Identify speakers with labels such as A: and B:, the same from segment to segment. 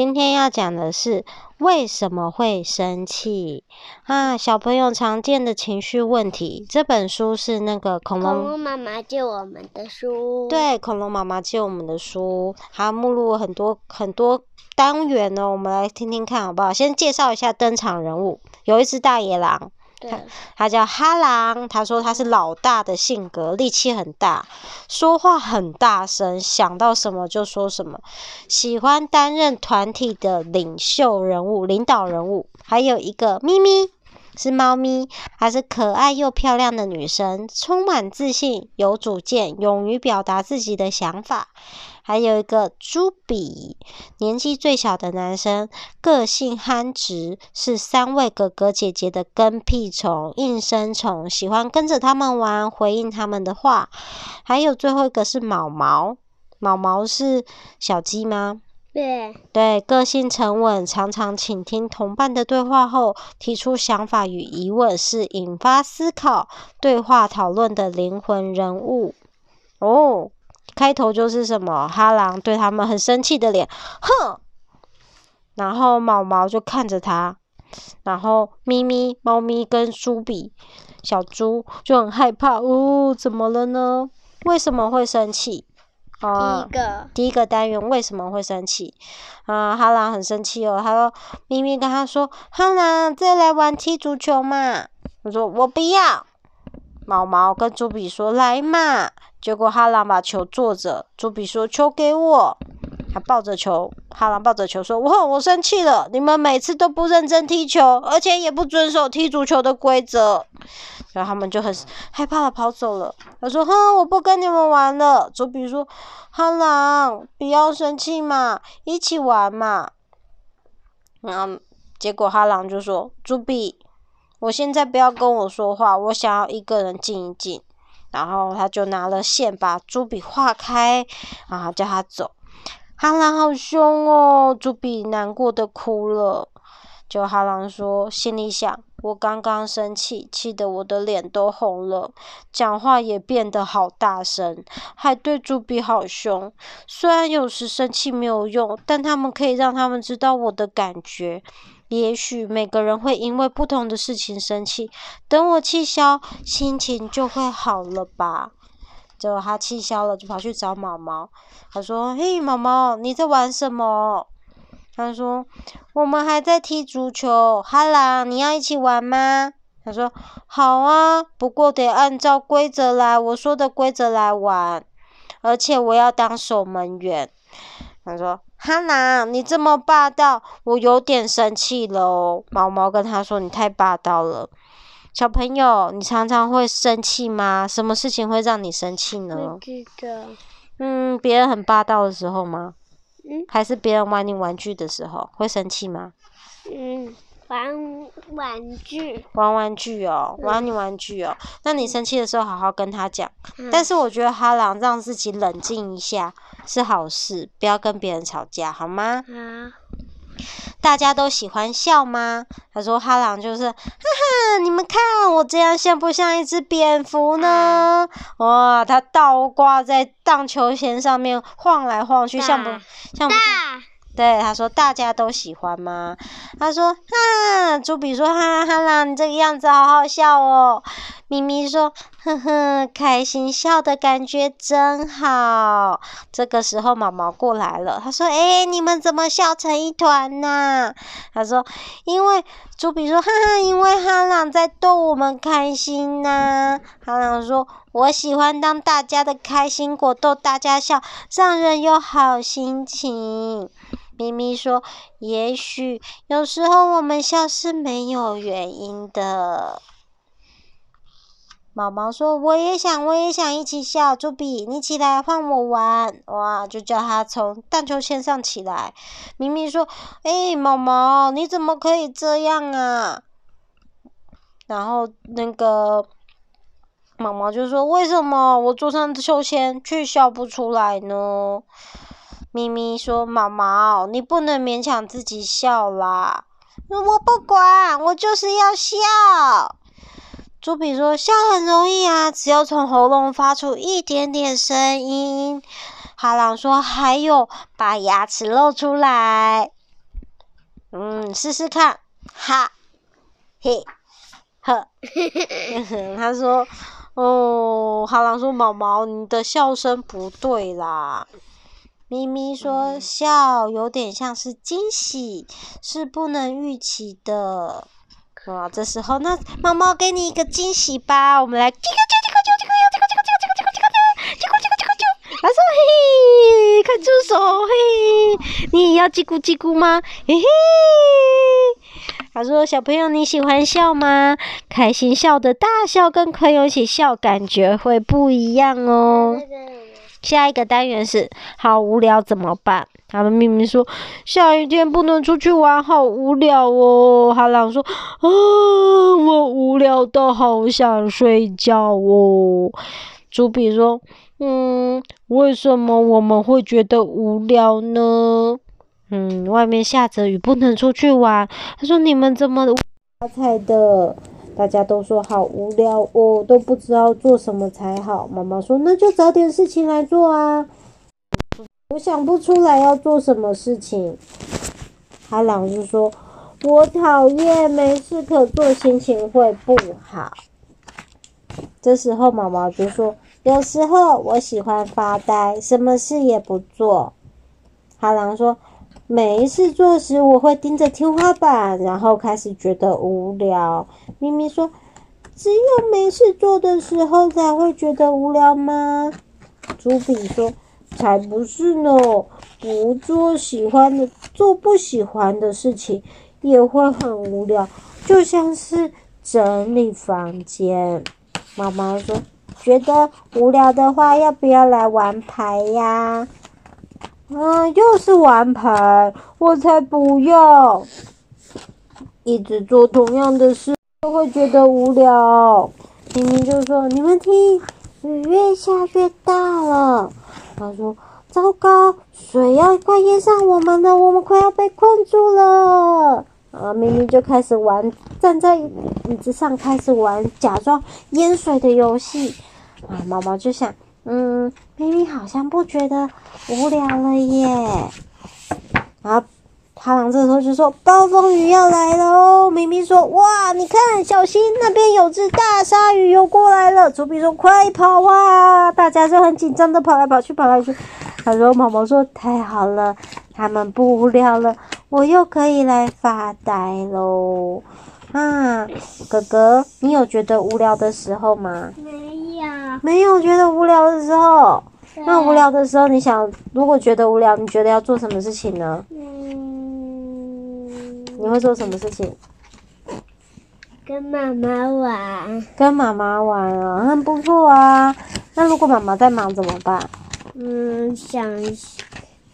A: 今天要讲的是为什么会生气啊？小朋友常见的情绪问题。这本书是那个恐龙
B: 恐龙妈妈借我们的书。
A: 对，恐龙妈妈借我们的书，它目录很多很多单元呢。我们来听听看好不好？先介绍一下登场人物，有一只大野狼。他他叫哈狼，他说他是老大的性格，力气很大，说话很大声，想到什么就说什么，喜欢担任团体的领袖人物、领导人物。还有一个咪咪，是猫咪，还是可爱又漂亮的女生，充满自信，有主见，勇于表达自己的想法。还有一个朱比，年纪最小的男生，个性憨直，是三位哥哥姐姐的跟屁虫、应声虫，喜欢跟着他们玩，回应他们的话。还有最后一个是毛毛，毛毛是小鸡吗？
B: 对，
A: 对，个性沉稳，常常倾听同伴的对话后，提出想法与疑问，是引发思考、对话讨论的灵魂人物。哦。开头就是什么？哈狼对他们很生气的脸，哼！然后毛毛就看着他，然后咪咪、猫咪跟猪比小猪就很害怕。哦，怎么了呢？为什么会生气？啊，
B: 第一个，
A: 第一个单元为什么会生气？啊，哈兰很生气哦。他说，咪咪跟他说：“哈兰，再来玩踢足球嘛。”我说：“我不要。”毛毛跟朱比说：“来嘛。”结果哈兰把球坐着，朱比说：“球给我。”他抱着球，哈兰抱着球说：“我我生气了，你们每次都不认真踢球，而且也不遵守踢足球的规则。”然后他们就很害怕的跑走了。他说：“哼，我不跟你们玩了。”猪比说：“哈狼，不要生气嘛，一起玩嘛。”然后结果哈狼就说：“朱比，我现在不要跟我说话，我想要一个人静一静。”然后他就拿了线把朱比划开，然后叫他走。哈狼好凶哦，朱比难过的哭了。就哈狼说，心里想：我刚刚生气，气得我的脸都红了，讲话也变得好大声，还对猪比好凶。虽然有时生气没有用，但他们可以让他们知道我的感觉。也许每个人会因为不同的事情生气，等我气消，心情就会好了吧？结果他气消了，就跑去找毛毛。他说：“嘿，毛毛，你在玩什么？”他说：“我们还在踢足球。”哈狼，你要一起玩吗？他说：“好啊，不过得按照规则来，我说的规则来玩，而且我要当守门员。”他说。哈狼，你这么霸道，我有点生气了哦。毛毛跟他说：“你太霸道了。”小朋友，你常常会生气吗？什么事情会让你生气呢？
B: 不知道。
A: 嗯，别人很霸道的时候吗？
B: 嗯。
A: 还是别人玩你玩具的时候会生气吗？
B: 嗯。玩玩具，
A: 玩玩具哦，玩你玩具哦。那你生气的时候，好好跟他讲。
B: 嗯。
A: 但是我觉得哈朗让自己冷静一下是好事，不要跟别人吵架，好吗？
B: 好。
A: 大家都喜欢笑吗？他说哈朗就是，哈哈，你们看我这样像不像一只蝙蝠呢？哇，他倒挂在荡秋千上面晃来晃去，像不像不像？对，他说大家都喜欢吗？他说啊，朱比说哈哈啦，你这个样子好好笑哦。咪咪说呵呵，开心笑的感觉真好。这个时候毛毛过来了，他说哎，你们怎么笑成一团呢？他说因为猪比说哈哈，因为哈朗在逗我们开心呢。哈朗说我喜欢当大家的开心果，逗大家笑，让人有好心情。咪咪说：“也许有时候我们笑是没有原因的。”毛毛说：“我也想，我也想一起笑。”朱比，你起来换我玩。哇！就叫他从荡秋千上起来。咪咪说：“哎，毛毛，你怎么可以这样啊？”然后那个毛毛就说：“为什么我坐上秋千却笑不出来呢？”咪咪说：“毛毛，你不能勉强自己笑啦。”我不管，我就是要笑。猪比说：“笑很容易啊，只要从喉咙发出一点点声音。”哈朗说：“还有，把牙齿露出来。”嗯，试试看，哈，嘿，呵，他说，哦，哈朗说，毛毛，你的笑声不对啦。咪咪说，笑有点像是惊喜，是不能预期的。啊，这时候，那猫猫给你一个惊喜吧，我们来叽咕叽叽咕叽叽咕叽咕叽咕叽咕叽咕叽叽咕叽咕叽咕叽。他说：“嘿，快住手！嘿，你也要叽咕叽咕吗？嘿嘿。”他说：“小朋友，你喜欢笑吗？开心笑的大笑，跟朋友一起笑，感觉会不一样哦。”下一个单元是好无聊怎么办？他们明明说下雨天不能出去玩，好无聊哦。哈朗说啊，我无聊到好想睡觉哦。朱比说，嗯，为什么我们会觉得无聊呢？嗯，外面下着雨，不能出去玩。他说你们怎么发财的？大家都说好无聊哦，都不知道做什么才好。妈妈说：“那就找点事情来做啊。”我想不出来要做什么事情。哈朗就说：“我讨厌没事可做，心情会不好。”这时候妈妈就说：“有时候我喜欢发呆，什么事也不做。”哈朗说。没事做时，我会盯着天花板，然后开始觉得无聊。咪咪说：“只有没事做的时候才会觉得无聊吗？”朱比说：“才不是呢！不做喜欢的，做不喜欢的事情也会很无聊，就像是整理房间。”妈妈说：“觉得无聊的话，要不要来玩牌呀？”嗯，又是玩牌，我才不要！一直做同样的事，都会觉得无聊。明明就说：“你们听，雨越下越大了。”他说：“糟糕，水要快淹上我们了，我们快要被困住了。”啊，明明就开始玩，站在椅子上开始玩假装淹水的游戏。啊，毛毛就想。嗯，咪咪好像不觉得无聊了耶。然后哈郎这时候就说：“暴风雨要来了哦！”咪咪说：“哇，你看，小心那边有只大鲨鱼游过来了。”朱比说：“快跑啊！”大家就很紧张的跑来跑去，跑来跑去。他说：“毛毛说太好了，他们不无聊了，我又可以来发呆喽。”啊，哥哥，你有觉得无聊的时候吗？没有觉得无聊的时候，那无聊的时候，你想，如果觉得无聊，你觉得要做什么事情呢？
B: 嗯，
A: 你会做什么事情？
B: 跟妈妈玩。
A: 跟妈妈玩啊，很不错啊。那如果妈妈在忙怎么办？
B: 嗯，想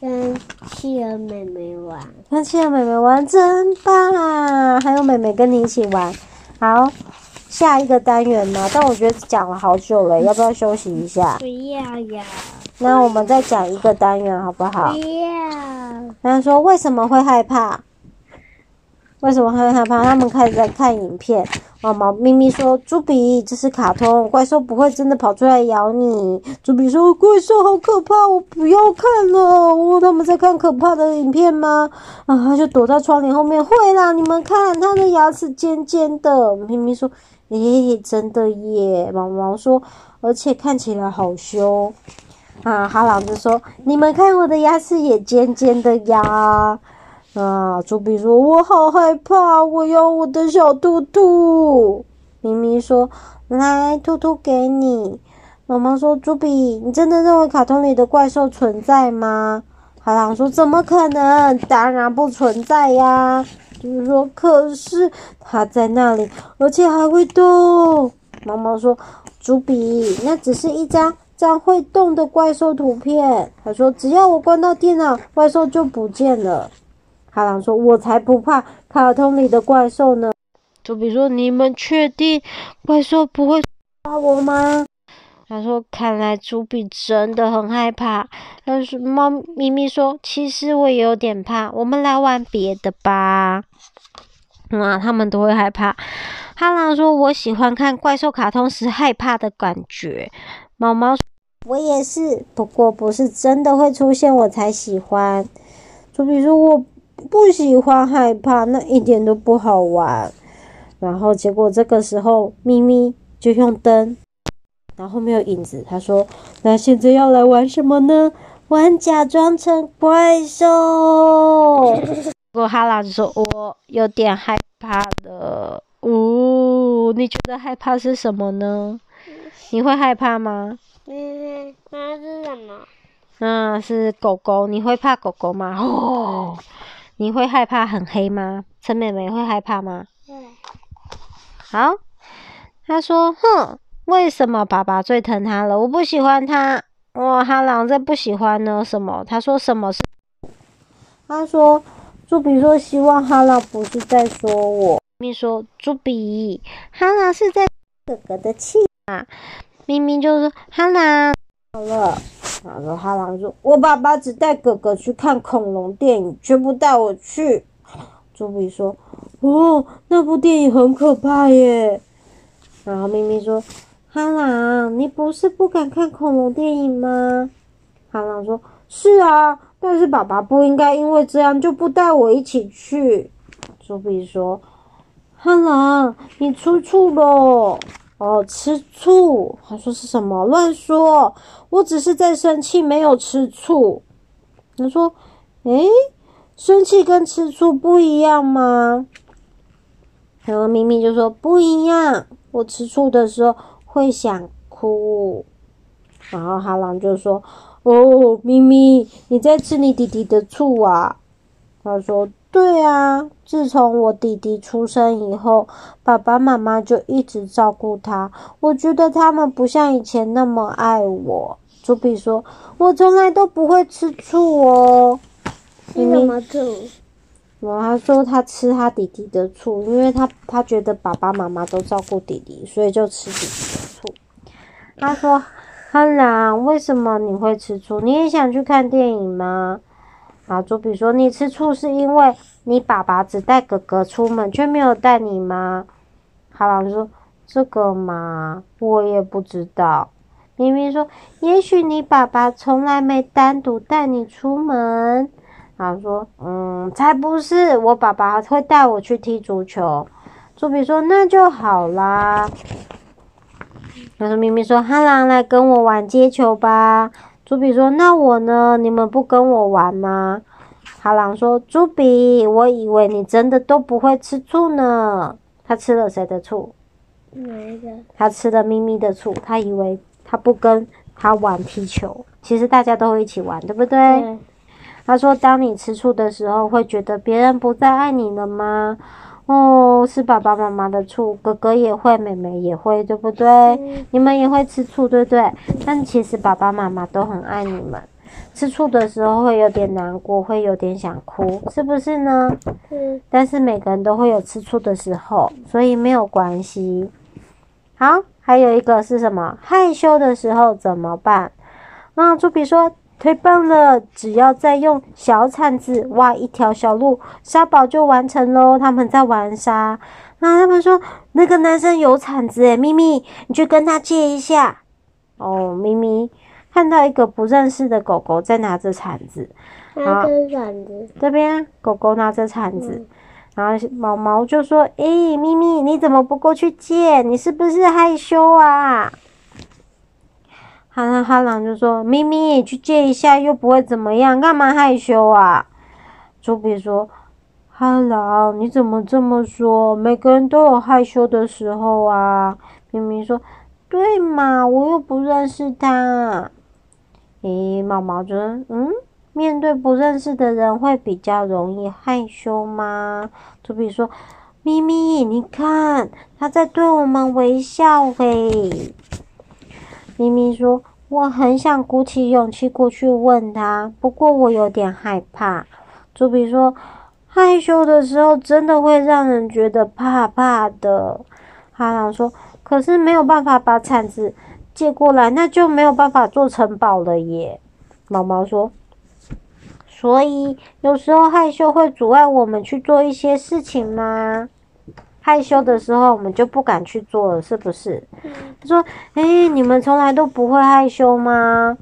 B: 跟企鹅妹妹玩。
A: 跟企鹅妹妹玩真棒啊！还有妹妹跟你一起玩，好。下一个单元呢？但我觉得讲了好久了，要不要休息一下？
B: 不要呀。
A: 那我们再讲一个单元好不好？
B: 不要。
A: 他说为什么会害怕？为什么会害怕？他们开始在看影片。毛毛咪咪说：“朱比，这是卡通，怪兽不会真的跑出来咬你。”朱比说：“怪兽好可怕，我不要看了。”哦，他们在看可怕的影片吗？啊，他就躲在窗帘后面。会啦，你们看，他的牙齿尖尖的。咪咪说。诶，真的耶！毛毛说，而且看起来好凶啊！哈朗就说：“你们看，我的牙齿也尖尖的呀！”啊，朱比说：“我好害怕，我要我的小兔兔。”咪咪说：“来，兔兔给你。”毛毛说：“朱比，你真的认为卡通里的怪兽存在吗？”哈郎说：“怎么可能？当然不存在呀！”就是说，可是它在那里，而且还会动。毛毛说：“朱比，那只是一张张会动的怪兽图片。”他说：“只要我关到电脑，怪兽就不见了。”哈郎说：“我才不怕卡通里的怪兽呢。”就比如说：“你们确定怪兽不会抓我吗？”他说：“看来朱比真的很害怕。”但是猫咪咪说：“其实我也有点怕，我们来玩别的吧。”啊，他们都会害怕。哈郎说：“我喜欢看怪兽卡通时害怕的感觉。”毛毛说：“我也是，不过不是真的会出现我才喜欢。”朱比说：“我不喜欢害怕，那一点都不好玩。然后结果这个时候，咪咪就用灯，然后没有影子。他说：“那现在要来玩什么呢？玩假装成怪兽。”结果哈朗就说：“我有点害怕了。”哦，你觉得害怕是什么呢？你会害怕吗？
B: 嗯，那是什么？
A: 那，是狗狗。你会怕狗狗吗？哦，你会害怕很黑吗？陈妹妹会害怕吗？好，他说：“哼，为什么爸爸最疼他了？我不喜欢他。哇，哈朗在不喜欢呢？什么？他说什么是？他说，朱比说希望哈朗不是在说我。咪咪说朱比，哈朗是在哥哥的气啊。咪咪就是哈朗好了。然后哈朗说，我爸爸只带哥哥去看恐龙电影，却不带我去。朱比说。”哦，那部电影很可怕耶。然后咪咪说：“哈朗，你不是不敢看恐龙电影吗？”哈朗说：“是啊，但是爸爸不应该因为这样就不带我一起去。”朱比说：“哈朗，你吃醋了？哦，吃醋？他说是什么？乱说！我只是在生气，没有吃醋。”他说：“诶，生气跟吃醋不一样吗？”然后咪咪就说不一样，我吃醋的时候会想哭。然后哈朗就说：“哦，咪咪，你在吃你弟弟的醋啊？”他说：“对啊，自从我弟弟出生以后，爸爸妈妈就一直照顾他。我觉得他们不像以前那么爱我。”朱比说：“我从来都不会吃醋哦。”
B: 咪咪什么醋？
A: 他说他吃他弟弟的醋，因为他他觉得爸爸妈妈都照顾弟弟，所以就吃弟弟的醋。他说：“哈朗，为什么你会吃醋？你也想去看电影吗？”啊朱比说：“你吃醋是因为你爸爸只带哥哥出门，却没有带你吗？”哈朗说：“这个嘛，我也不知道。”咪咪说：“也许你爸爸从来没单独带你出门。”然后说，嗯，才不是，我爸爸会带我去踢足球。朱比说，那就好啦。然后咪咪说，哈朗来跟我玩接球吧。朱比说，那我呢？你们不跟我玩吗？哈朗说，朱比，我以为你真的都不会吃醋呢。他吃了谁的醋？
B: 哪一个？
A: 他吃了咪咪的醋。他以为他不跟他玩踢球，其实大家都会一起玩，对不对？对他说：“当你吃醋的时候，会觉得别人不再爱你了吗？哦，是爸爸妈妈的醋，哥哥也会，妹妹也会，对不对？嗯、你们也会吃醋，对不对？但其实爸爸妈妈都很爱你们。吃醋的时候会有点难过，会有点想哭，是不是呢？
B: 嗯。
A: 但是每个人都会有吃醋的时候，所以没有关系。好，还有一个是什么？害羞的时候怎么办？那朱比说。”太棒了！只要再用小铲子挖一条小路，沙堡就完成喽。他们在玩沙，那他们说那个男生有铲子诶，咪咪，你去跟他借一下。哦，咪咪看到一个不认识的狗狗在拿着铲子，
B: 拿着铲子，
A: 这边狗狗拿着铲子，嗯、然后毛毛就说：“诶、欸，咪咪，你怎么不过去借？你是不是害羞啊？”哈朗哈朗就说：“咪咪，去借一下又不会怎么样，干嘛害羞啊？”朱比说：“哈朗，你怎么这么说？每个人都有害羞的时候啊。”咪咪说：“对嘛，我又不认识他。”咦，毛毛就：“嗯，面对不认识的人会比较容易害羞吗？”朱比说：“咪咪，你看他在对我们微笑嘿。”咪咪说：“我很想鼓起勇气过去问他，不过我有点害怕。”朱比说：“害羞的时候真的会让人觉得怕怕的。”哈朗说：“可是没有办法把铲子借过来，那就没有办法做城堡了耶。”毛毛说：“所以有时候害羞会阻碍我们去做一些事情吗？”害羞的时候，我们就不敢去做了，是不是？他、嗯、说：“哎、欸，你们从来都不会害羞吗？”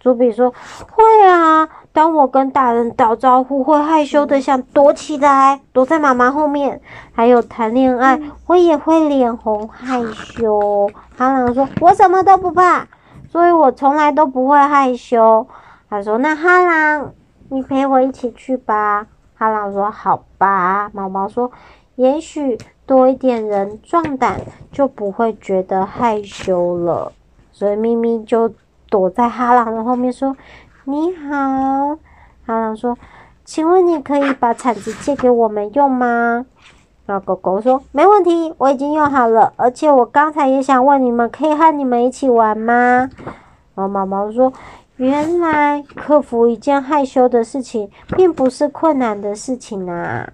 A: 朱比说：“会啊，当我跟大人打招呼，会害羞的想躲起来，躲在妈妈后面。还有谈恋爱，我也会脸红害羞。哈朗说：“我什么都不怕，所以我从来都不会害羞。”他说：“那哈朗，你陪我一起去吧。”哈朗说：“好吧。”毛毛说：“也许多一点人壮胆，就不会觉得害羞了。”所以咪咪就躲在哈朗的后面说。你好，哈朗说：“请问你可以把铲子借给我们用吗？”然后狗狗说：“没问题，我已经用好了，而且我刚才也想问你们，可以和你们一起玩吗？”然后毛毛说：“原来克服一件害羞的事情，并不是困难的事情啊。”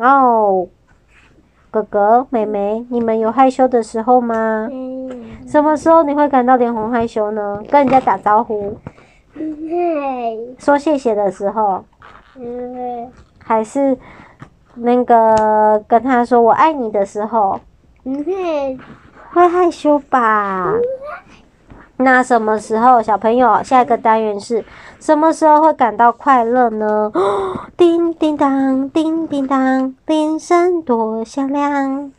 A: 哦哥哥、妹妹，你们有害羞的时候吗？什么时候你会感到脸红害羞呢？跟人家打招呼。说谢谢的时候，还是那个跟他说我爱你的时候，会害羞吧？那什么时候，小朋友，下一个单元是什么时候会感到快乐呢？叮叮当，叮叮当，铃声多响亮。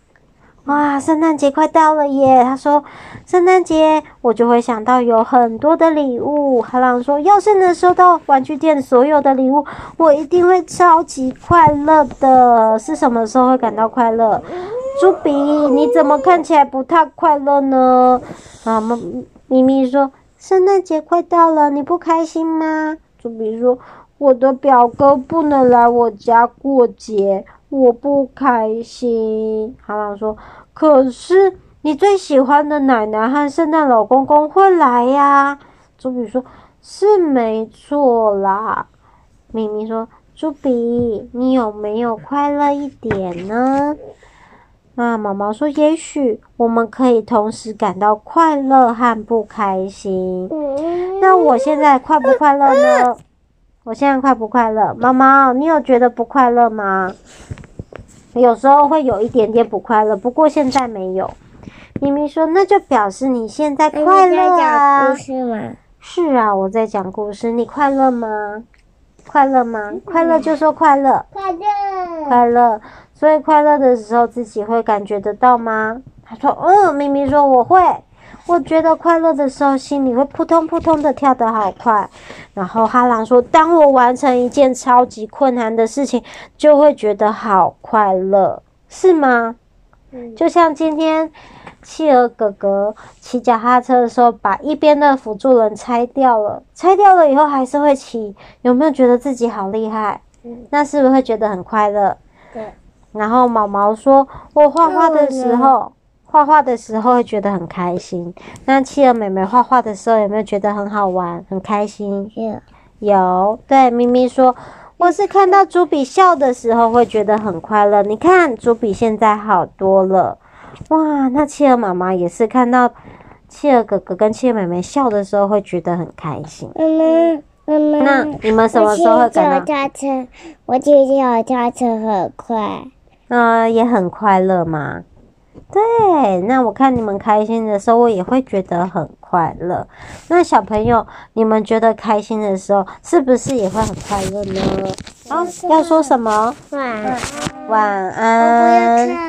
A: 哇，圣诞节快到了耶！他说，圣诞节我就会想到有很多的礼物。哈朗说，要是能收到玩具店所有的礼物，我一定会超级快乐的。是什么时候会感到快乐？朱比，你怎么看起来不太快乐呢？啊，咪咪说，圣诞节快到了，你不开心吗？朱比说，我的表哥不能来我家过节。我不开心，哈朗说：“可是你最喜欢的奶奶和圣诞老公公会来呀。”朱比说：“是没错啦。”咪咪说：“朱比，你有没有快乐一点呢？”那毛毛说：“也许我们可以同时感到快乐和不开心。那我现在快不快乐呢？我现在快不快乐？毛毛，你有觉得不快乐吗？”有时候会有一点点不快乐，不过现在没有。咪咪说：“那就表示你现在快乐啊。”
B: 故事吗？
A: 是啊，我在讲故事。你快乐吗？快乐吗？快乐就说快乐。
B: 快乐。
A: 快乐。所以快乐的时候自己会感觉得到吗？他说：“嗯。”咪咪说：“我会。”我觉得快乐的时候，心里会扑通扑通的跳得好快。然后哈朗说：“当我完成一件超级困难的事情，就会觉得好快乐，是吗？”嗯。就像今天企鹅哥哥骑脚踏车的时候，把一边的辅助轮拆掉了，拆掉了以后还是会骑，有没有觉得自己好厉害？嗯。那是不是会觉得很快乐？对。然后毛毛说：“我画画的时候。”画画的时候会觉得很开心。那企鹅妹妹画画的时候有没有觉得很好玩、很开心？有。有。对，咪咪说，我是看到朱比笑的时候会觉得很快乐。你看，朱比现在好多了。哇，那企鹅妈妈也是看到企鹅哥哥跟企鹅妹妹笑的时候会觉得很开心。
B: 嗯妈，妈妈。
A: 那你们什么时候会感到？
B: 我骑脚踏车，我骑脚踏车很快。
A: 嗯、呃，也很快乐嘛？对，那我看你们开心的时候，我也会觉得很快乐。那小朋友，你们觉得开心的时候，是不是也会很快乐呢？好，要说什么？
B: 晚安。
A: 晚安。